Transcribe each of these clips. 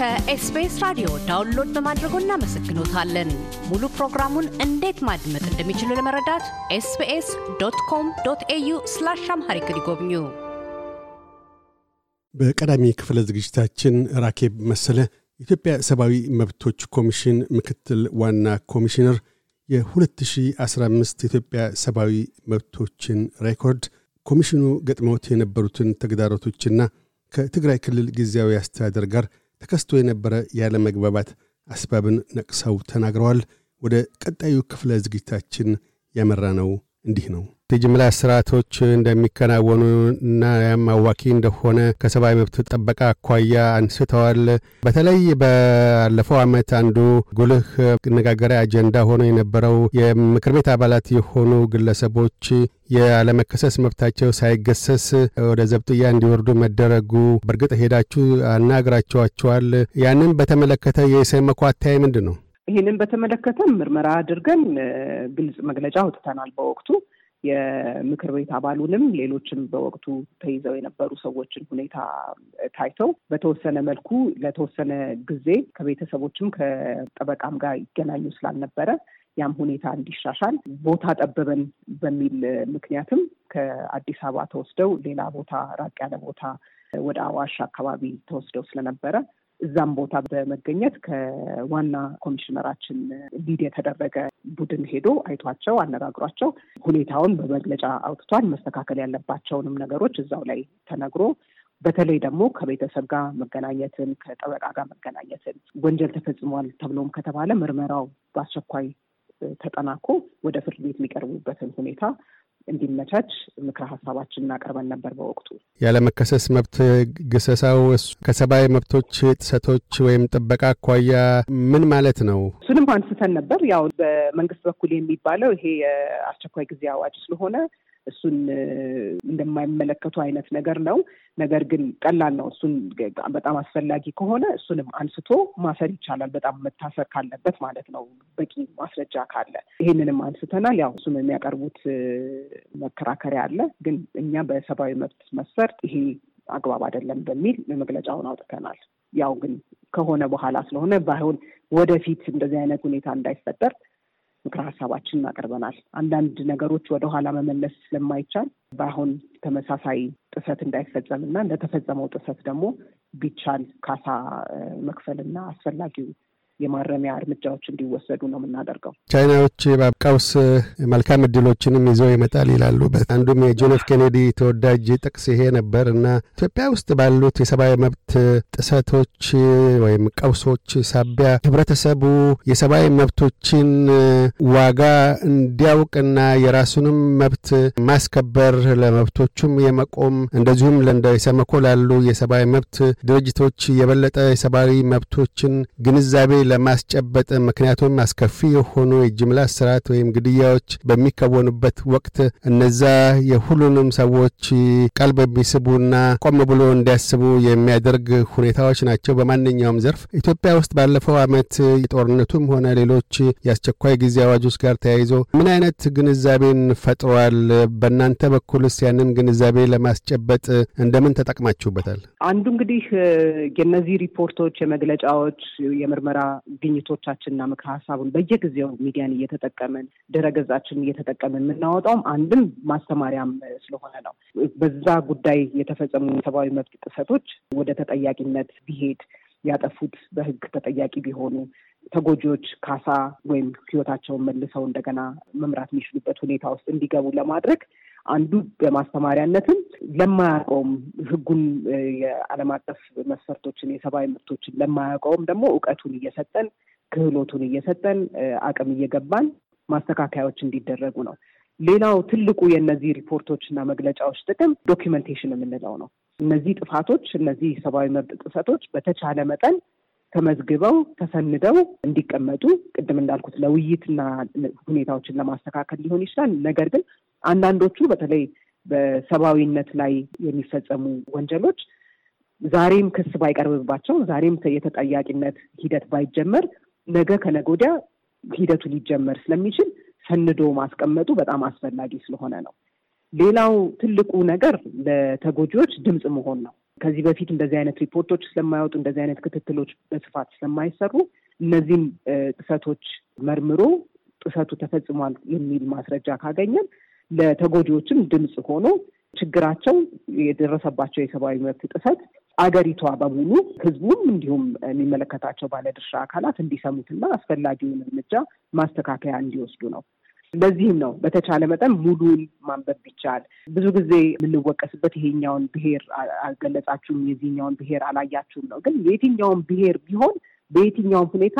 ከ SBS ራዲዮ download በማድረጎ እናመሰግኖታለን። ሙሉ ፕሮግራሙን እንዴት ማድመጥ እንደሚችሉ ለመረዳት SBS dot com dot au slash Amharic ይጎብኙ። በቀዳሚ ክፍለ ዝግጅታችን ራኬብ መሰለ የኢትዮጵያ ሰብአዊ መብቶች ኮሚሽን ምክትል ዋና ኮሚሽነር የ2015 የኢትዮጵያ ሰብአዊ መብቶችን ሬኮርድ ኮሚሽኑ ገጥመውት የነበሩትን ተግዳሮቶችና ከትግራይ ክልል ጊዜያዊ አስተዳደር ጋር ተከስቶ የነበረ ያለመግባባት አስባብን ነቅሰው ተናግረዋል። ወደ ቀጣዩ ክፍለ ዝግጅታችን ያመራ ነው እንዲህ ነው። የጅምላ ስርዓቶች እንደሚከናወኑ እና ያም አዋኪ እንደሆነ ከሰብአዊ መብት ጥበቃ አኳያ አንስተዋል። በተለይ ባለፈው ዓመት አንዱ ጉልህ አነጋገሪያ አጀንዳ ሆኖ የነበረው የምክር ቤት አባላት የሆኑ ግለሰቦች የአለመከሰስ መብታቸው ሳይገሰስ ወደ ዘብጥያ እንዲወርዱ መደረጉ፣ በእርግጥ ሄዳችሁ አናግራቸዋቸዋል። ያንን በተመለከተ የኢሰመኮ አተያይ ምንድን ነው? ይህንን በተመለከተ ምርመራ አድርገን ግልጽ መግለጫ አውጥተናል በወቅቱ የምክር ቤት አባሉንም ሌሎችም በወቅቱ ተይዘው የነበሩ ሰዎችን ሁኔታ ታይተው በተወሰነ መልኩ ለተወሰነ ጊዜ ከቤተሰቦችም ከጠበቃም ጋር ይገናኙ ስላልነበረ ያም ሁኔታ እንዲሻሻል ቦታ ጠበበን በሚል ምክንያትም ከአዲስ አበባ ተወስደው ሌላ ቦታ ራቅ ያለ ቦታ ወደ አዋሽ አካባቢ ተወስደው ስለነበረ እዛም ቦታ በመገኘት ከዋና ኮሚሽነራችን ሊድ የተደረገ ቡድን ሄዶ አይቷቸው አነጋግሯቸው ሁኔታውን በመግለጫ አውጥቷል። መስተካከል ያለባቸውንም ነገሮች እዛው ላይ ተነግሮ በተለይ ደግሞ ከቤተሰብ ጋር መገናኘትን ከጠበቃ ጋር መገናኘትን ወንጀል ተፈጽሟል ተብሎም ከተባለ ምርመራው በአስቸኳይ ተጠናኮ ወደ ፍርድ ቤት የሚቀርቡበትን ሁኔታ እንዲመቻች ምክረ ሀሳባችን እናቀርበን ነበር። በወቅቱ ያለመከሰስ መብት ግሰሳው ከሰብአዊ መብቶች ጥሰቶች ወይም ጥበቃ አኳያ ምን ማለት ነው? እሱንም አንስተን ነበር። ያው በመንግስት በኩል የሚባለው ይሄ የአስቸኳይ ጊዜ አዋጅ ስለሆነ እሱን እንደማይመለከቱ አይነት ነገር ነው። ነገር ግን ቀላል ነው። እሱን በጣም አስፈላጊ ከሆነ እሱንም አንስቶ ማሰር ይቻላል። በጣም መታሰር ካለበት ማለት ነው፣ በቂ ማስረጃ ካለ ይሄንንም አንስተናል። ያው እሱም የሚያቀርቡት መከራከሪያ አለ። ግን እኛ በሰብአዊ መብት መስፈርት ይሄ አግባብ አይደለም በሚል መግለጫውን አውጥተናል። ያው ግን ከሆነ በኋላ ስለሆነ ባይሆን ወደፊት እንደዚህ አይነት ሁኔታ እንዳይፈጠር ምክረ ሀሳባችንን አቅርበናል። አንዳንድ ነገሮች ወደኋላ መመለስ ስለማይቻል በአሁን ተመሳሳይ ጥሰት እንዳይፈጸም እና እንደተፈጸመው ጥሰት ደግሞ ቢቻል ካሳ መክፈልና አስፈላጊው የማረሚያ እርምጃዎች እንዲወሰዱ ነው የምናደርገው። ቻይናዎች ቀውስ መልካም እድሎችንም ይዘው ይመጣል ይላሉ። አንዱም የጆን ኤፍ ኬኔዲ ተወዳጅ ጥቅስ ይሄ ነበር እና ኢትዮጵያ ውስጥ ባሉት የሰብአዊ መብት ጥሰቶች ወይም ቀውሶች ሳቢያ ህብረተሰቡ የሰብአዊ መብቶችን ዋጋ እንዲያውቅና የራሱንም መብት ማስከበር ለመብቶቹም የመቆም እንደዚሁም ለእንደ ኢሰመኮ ላሉ የሰብአዊ መብት ድርጅቶች የበለጠ የሰብአዊ መብቶችን ግንዛቤ ለማስጨበጥ ምክንያቱም አስከፊ የሆኑ የጅምላ ስርዓት ወይም ግድያዎች በሚከወኑበት ወቅት እነዛ የሁሉንም ሰዎች ቀልብ የሚስቡና ቆም ብሎ እንዲያስቡ የሚያደርግ ሁኔታዎች ናቸው። በማንኛውም ዘርፍ ኢትዮጵያ ውስጥ ባለፈው ዓመት ጦርነቱም ሆነ ሌሎች የአስቸኳይ ጊዜ አዋጆች ጋር ተያይዞ ምን አይነት ግንዛቤን ፈጥሯል? በእናንተ በኩልስ ያንን ግንዛቤ ለማስጨበጥ እንደምን ተጠቅማችሁበታል? አንዱ እንግዲህ የነዚህ ሪፖርቶች፣ የመግለጫዎች፣ የምርመራ ግኝቶቻችንና ምክረ ሀሳቡን በየጊዜው ሚዲያን እየተጠቀምን ድረገጻችንን እየተጠቀምን የምናወጣውም አንድም ማስተማሪያም ስለሆነ ነው። በዛ ጉዳይ የተፈጸሙ ሰብአዊ መብት ጥሰቶች ወደ ተጠያቂነት ቢሄድ ያጠፉት በሕግ ተጠያቂ ቢሆኑ ተጎጂዎች ካሳ ወይም ሕይወታቸውን መልሰው እንደገና መምራት የሚችሉበት ሁኔታ ውስጥ እንዲገቡ ለማድረግ አንዱ በማስተማሪያነትም ለማያውቀውም ሕጉን የዓለም አቀፍ መስፈርቶችን የሰብአዊ መብቶችን ለማያውቀውም ደግሞ እውቀቱን እየሰጠን ክህሎቱን እየሰጠን አቅም እየገነባን ማስተካከያዎች እንዲደረጉ ነው። ሌላው ትልቁ የእነዚህ ሪፖርቶች እና መግለጫዎች ጥቅም documentation የምንለው ነው። እነዚህ ጥፋቶች እነዚህ ሰብአዊ መብት ጥሰቶች በተቻለ መጠን ተመዝግበው ተሰንደው እንዲቀመጡ ቅድም እንዳልኩት ለውይይትና ሁኔታዎችን ለማስተካከል ሊሆን ይችላል። ነገር ግን አንዳንዶቹ በተለይ በሰብአዊነት ላይ የሚፈጸሙ ወንጀሎች ዛሬም ክስ ባይቀርብባቸው፣ ዛሬም የተጠያቂነት ሂደት ባይጀመር፣ ነገ ከነገ ወዲያ ሂደቱ ሊጀመር ስለሚችል ሰንዶ ማስቀመጡ በጣም አስፈላጊ ስለሆነ ነው። ሌላው ትልቁ ነገር ለተጎጂዎች ድምፅ መሆን ነው። ከዚህ በፊት እንደዚህ አይነት ሪፖርቶች ስለማይወጡ እንደዚህ አይነት ክትትሎች በስፋት ስለማይሰሩ እነዚህን ጥሰቶች መርምሮ ጥሰቱ ተፈጽሟል የሚል ማስረጃ ካገኘን ለተጎጂዎችም ድምፅ ሆኖ ችግራቸው የደረሰባቸው የሰብአዊ መብት ጥሰት አገሪቷ በሙሉ ህዝቡም እንዲሁም የሚመለከታቸው ባለድርሻ አካላት እንዲሰሙትና አስፈላጊውን እርምጃ ማስተካከያ እንዲወስዱ ነው። ለዚህም ነው በተቻለ መጠን ሙሉን ማንበብ ቢቻል። ብዙ ጊዜ የምንወቀስበት ይሄኛውን ብሔር አልገለጻችሁም፣ የዚህኛውን ብሔር አላያችሁም ነው። ግን የትኛውን ብሔር ቢሆን በየትኛውም ሁኔታ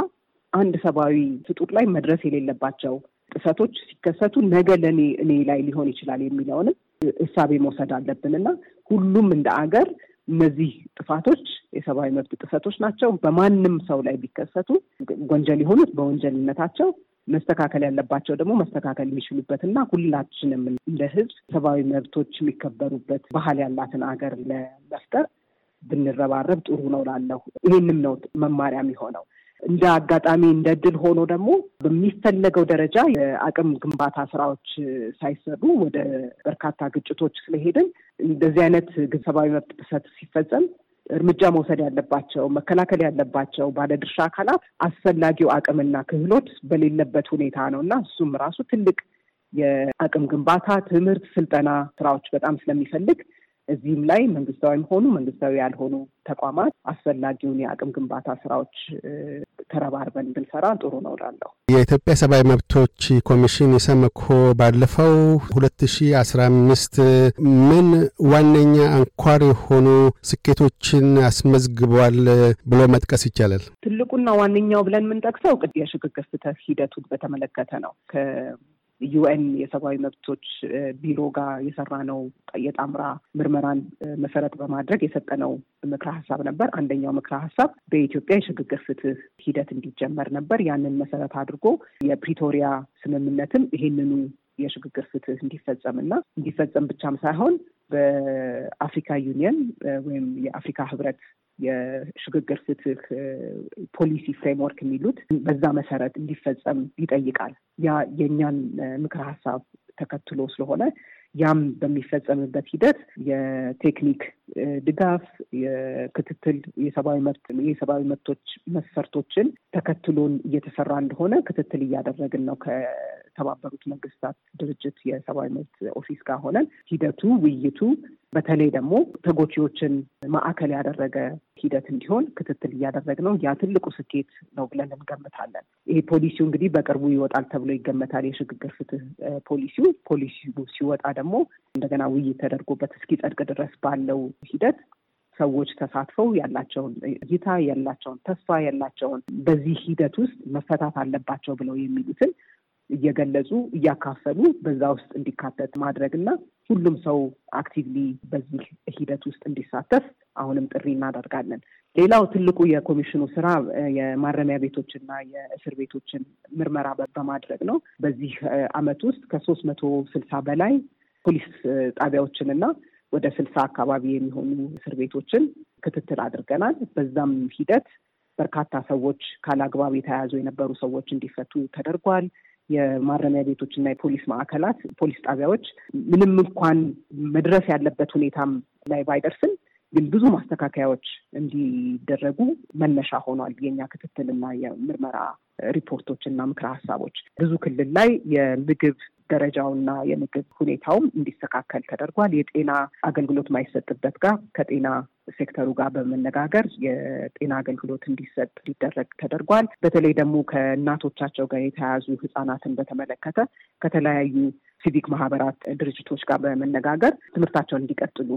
አንድ ሰብአዊ ፍጡር ላይ መድረስ የሌለባቸው ጥሰቶች ሲከሰቱ ነገ ለእኔ እኔ ላይ ሊሆን ይችላል የሚለውንም እሳቤ መውሰድ አለብን እና ሁሉም እንደ አገር እነዚህ ጥፋቶች የሰብአዊ መብት ጥሰቶች ናቸው። በማንም ሰው ላይ ቢከሰቱ ወንጀል የሆኑት በወንጀልነታቸው መስተካከል ያለባቸው ደግሞ መስተካከል የሚችሉበት እና ሁላችንም እንደ ሕዝብ ሰብአዊ መብቶች የሚከበሩበት ባህል ያላትን አገር ለመፍጠር ብንረባረብ ጥሩ ነው ላለሁ ይህንም ነው መማሪያ የሚሆነው። እንደ አጋጣሚ እንደ ድል ሆኖ ደግሞ በሚፈለገው ደረጃ የአቅም ግንባታ ስራዎች ሳይሰሩ ወደ በርካታ ግጭቶች ስለሄድን እንደዚህ አይነት ሰብአዊ መብት ጥሰት ሲፈጸም እርምጃ መውሰድ ያለባቸው መከላከል ያለባቸው ባለድርሻ አካላት አስፈላጊው አቅምና ክህሎት በሌለበት ሁኔታ ነው እና እሱም ራሱ ትልቅ የአቅም ግንባታ ትምህርት፣ ስልጠና ስራዎች በጣም ስለሚፈልግ እዚህም ላይ መንግስታዊም ሆኑ መንግስታዊ ያልሆኑ ተቋማት አስፈላጊውን የአቅም ግንባታ ስራዎች ተረባርበን ብንሰራ ጥሩ ነው እላለሁ። የኢትዮጵያ ሰብአዊ መብቶች ኮሚሽን ኢሰመኮ ባለፈው ሁለት ሺ አስራ አምስት ምን ዋነኛ አንኳር የሆኑ ስኬቶችን አስመዝግቧል ብሎ መጥቀስ ይቻላል? ትልቁና ዋነኛው ብለን የምንጠቅሰው የሽግግር ፍትህ ሂደቱን በተመለከተ ነው። ዩኤን የሰብአዊ መብቶች ቢሮ ጋር የሰራ ነው የጣምራ ምርመራን መሰረት በማድረግ የሰጠነው ምክረ ሀሳብ ነበር። አንደኛው ምክረ ሀሳብ በኢትዮጵያ የሽግግር ፍትህ ሂደት እንዲጀመር ነበር። ያንን መሰረት አድርጎ የፕሪቶሪያ ስምምነትም ይሄንኑ የሽግግር ፍትህ እንዲፈጸም እና እንዲፈጸም ብቻም ሳይሆን በ Africa Union ወይም የአፍሪካ ህብረት የሽግግር ፍትህ policy framework የሚሉት በዛ መሰረት እንዲፈጸም ይጠይቃል። ያ የእኛን ምክረ ሀሳብ ተከትሎ ስለሆነ ያም በሚፈጸምበት ሂደት የቴክኒክ ድጋፍ፣ የክትትል የሰብአዊ መብት የሰብአዊ መብቶች መስፈርቶችን ተከትሎ እየተሰራ እንደሆነ ክትትል እያደረግን ነው። ከተባበሩት መንግስታት ድርጅት የሰብአዊ መብት office ጋር ሆነን ሂደቱ ውይይቱ በተለይ ደግሞ ተጎጂዎችን ማዕከል ያደረገ ሂደት እንዲሆን ክትትል እያደረግን ነው። ያ ትልቁ ስኬት ነው ብለን እንገምታለን። ይሄ ፖሊሲው እንግዲህ በቅርቡ ይወጣል ተብሎ ይገመታል። የሽግግር ፍትህ ፖሊሲው ፖሊሲው ሲወጣ ደግሞ እንደገና ውይይት ተደርጎበት እስኪጸድቅ ድረስ ባለው ሂደት ሰዎች ተሳትፈው ያላቸውን እይታ ያላቸውን ተስፋ ያላቸውን በዚህ ሂደት ውስጥ መፈታት አለባቸው ብለው የሚሉትን እየገለጹ እያካፈሉ በዛ ውስጥ እንዲካተት ማድረግ እና ሁሉም ሰው actively በዚህ ሂደት ውስጥ እንዲሳተፍ አሁንም ጥሪ እናደርጋለን። ሌላው ትልቁ የኮሚሽኑ ስራ የማረሚያ ቤቶችና የእስር ቤቶችን ምርመራ በማድረግ ነው። በዚህ አመት ውስጥ ከሶስት መቶ ስልሳ በላይ ፖሊስ ጣቢያዎችን እና ወደ ስልሳ አካባቢ የሚሆኑ እስር ቤቶችን ክትትል አድርገናል። በዛም ሂደት በርካታ ሰዎች ካለአግባብ የተያያዙ የነበሩ ሰዎች እንዲፈቱ ተደርጓል። የማረሚያ ቤቶች እና የፖሊስ ማዕከላት፣ ፖሊስ ጣቢያዎች ምንም እንኳን መድረስ ያለበት ሁኔታም ላይ ባይደርስም ግን ብዙ ማስተካከያዎች እንዲደረጉ መነሻ ሆኗል። የእኛ ክትትልና የምርመራ ሪፖርቶች እና ምክረ ሀሳቦች ብዙ ክልል ላይ የምግብ ደረጃውና የምግብ ሁኔታውም እንዲስተካከል ተደርጓል። የጤና አገልግሎት ማይሰጥበት ጋር ከጤና ሴክተሩ ጋር በመነጋገር የጤና አገልግሎት እንዲሰጥ ሊደረግ ተደርጓል። በተለይ ደግሞ ከእናቶቻቸው ጋር የተያያዙ ህጻናትን በተመለከተ ከተለያዩ ሲቪክ ማህበራት ድርጅቶች ጋር በመነጋገር ትምህርታቸውን እንዲቀጥሉ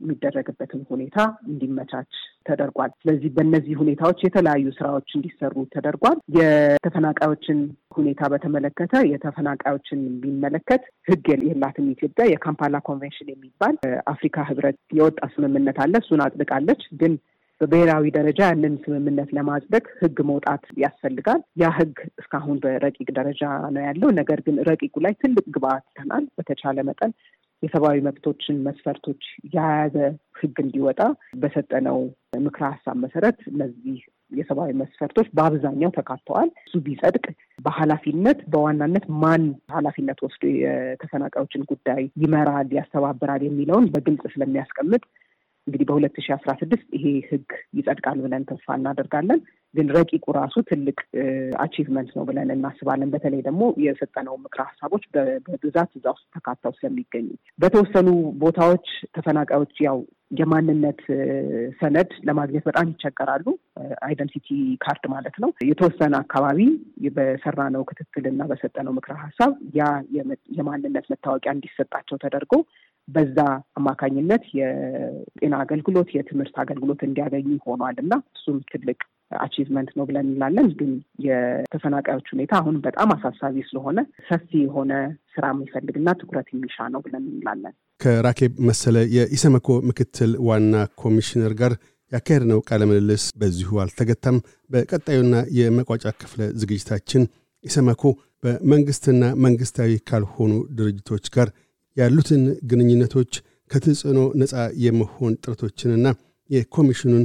የሚደረግበትን ሁኔታ እንዲመቻች ተደርጓል። ስለዚህ በእነዚህ ሁኔታዎች የተለያዩ ስራዎች እንዲሰሩ ተደርጓል። የተፈናቃዮችን ሁኔታ በተመለከተ የተፈናቃዮችን የሚመለከት ህግ የላትም ኢትዮጵያ። የካምፓላ ኮንቬንሽን የሚባል አፍሪካ ህብረት የወጣ ስምምነት አለ። እሱን አጽድቃለች ግን በብሔራዊ ደረጃ ያንን ስምምነት ለማጽደቅ ህግ መውጣት ያስፈልጋል። ያ ህግ እስካሁን በረቂቅ ደረጃ ነው ያለው። ነገር ግን ረቂቁ ላይ ትልቅ ግብአት ይተናል። በተቻለ መጠን የሰብአዊ መብቶችን መስፈርቶች የያዘ ህግ እንዲወጣ በሰጠነው ምክረ ሀሳብ መሰረት እነዚህ የሰብአዊ መስፈርቶች በአብዛኛው ተካተዋል። እሱ ቢጸድቅ በኃላፊነት በዋናነት ማን ኃላፊነት ወስዶ የተፈናቃዮችን ጉዳይ ይመራል፣ ያስተባብራል የሚለውን በግልጽ ስለሚያስቀምጥ እንግዲህ በሁለት ሺህ አስራ ስድስት ይሄ ህግ ይጸድቃል ብለን ተስፋ እናደርጋለን። ግን ረቂቁ ራሱ ትልቅ achievement ነው ብለን እናስባለን። በተለይ ደግሞ የሰጠነው ምክረ ሀሳቦች በብዛት እዛ ውስጥ ተካተው ስለሚገኙ በተወሰኑ ቦታዎች ተፈናቃዮች ያው የማንነት ሰነድ ለማግኘት በጣም ይቸገራሉ። identity card ማለት ነው። የተወሰነ አካባቢ በሰራነው ክትትል እና በሰጠነው ምክረ ሀሳብ ያ የማንነት መታወቂያ እንዲሰጣቸው ተደርጎ በዛ አማካኝነት የጤና አገልግሎት፣ የትምህርት አገልግሎት እንዲያገኙ ሆኗል እና እሱም ትልቅ achievement ነው ብለን እንላለን። ግን የተፈናቃዮች ሁኔታ አሁን በጣም አሳሳቢ ስለሆነ ሰፊ የሆነ ስራ የሚፈልግና ትኩረት የሚሻ ነው ብለን እንላለን። ከራኬብ መሰለ የኢሰመኮ ምክትል ዋና ኮሚሽነር ጋር ያካሄድነው ቃለ ምልልስ በዚሁ አልተገታም። በቀጣዩና የመቋጫ ክፍለ ዝግጅታችን ኢሰመኮ በመንግስትና መንግስታዊ ካልሆኑ ድርጅቶች ጋር ያሉትን ግንኙነቶች ከተጽዕኖ ነፃ የመሆን ጥረቶችንና የኮሚሽኑን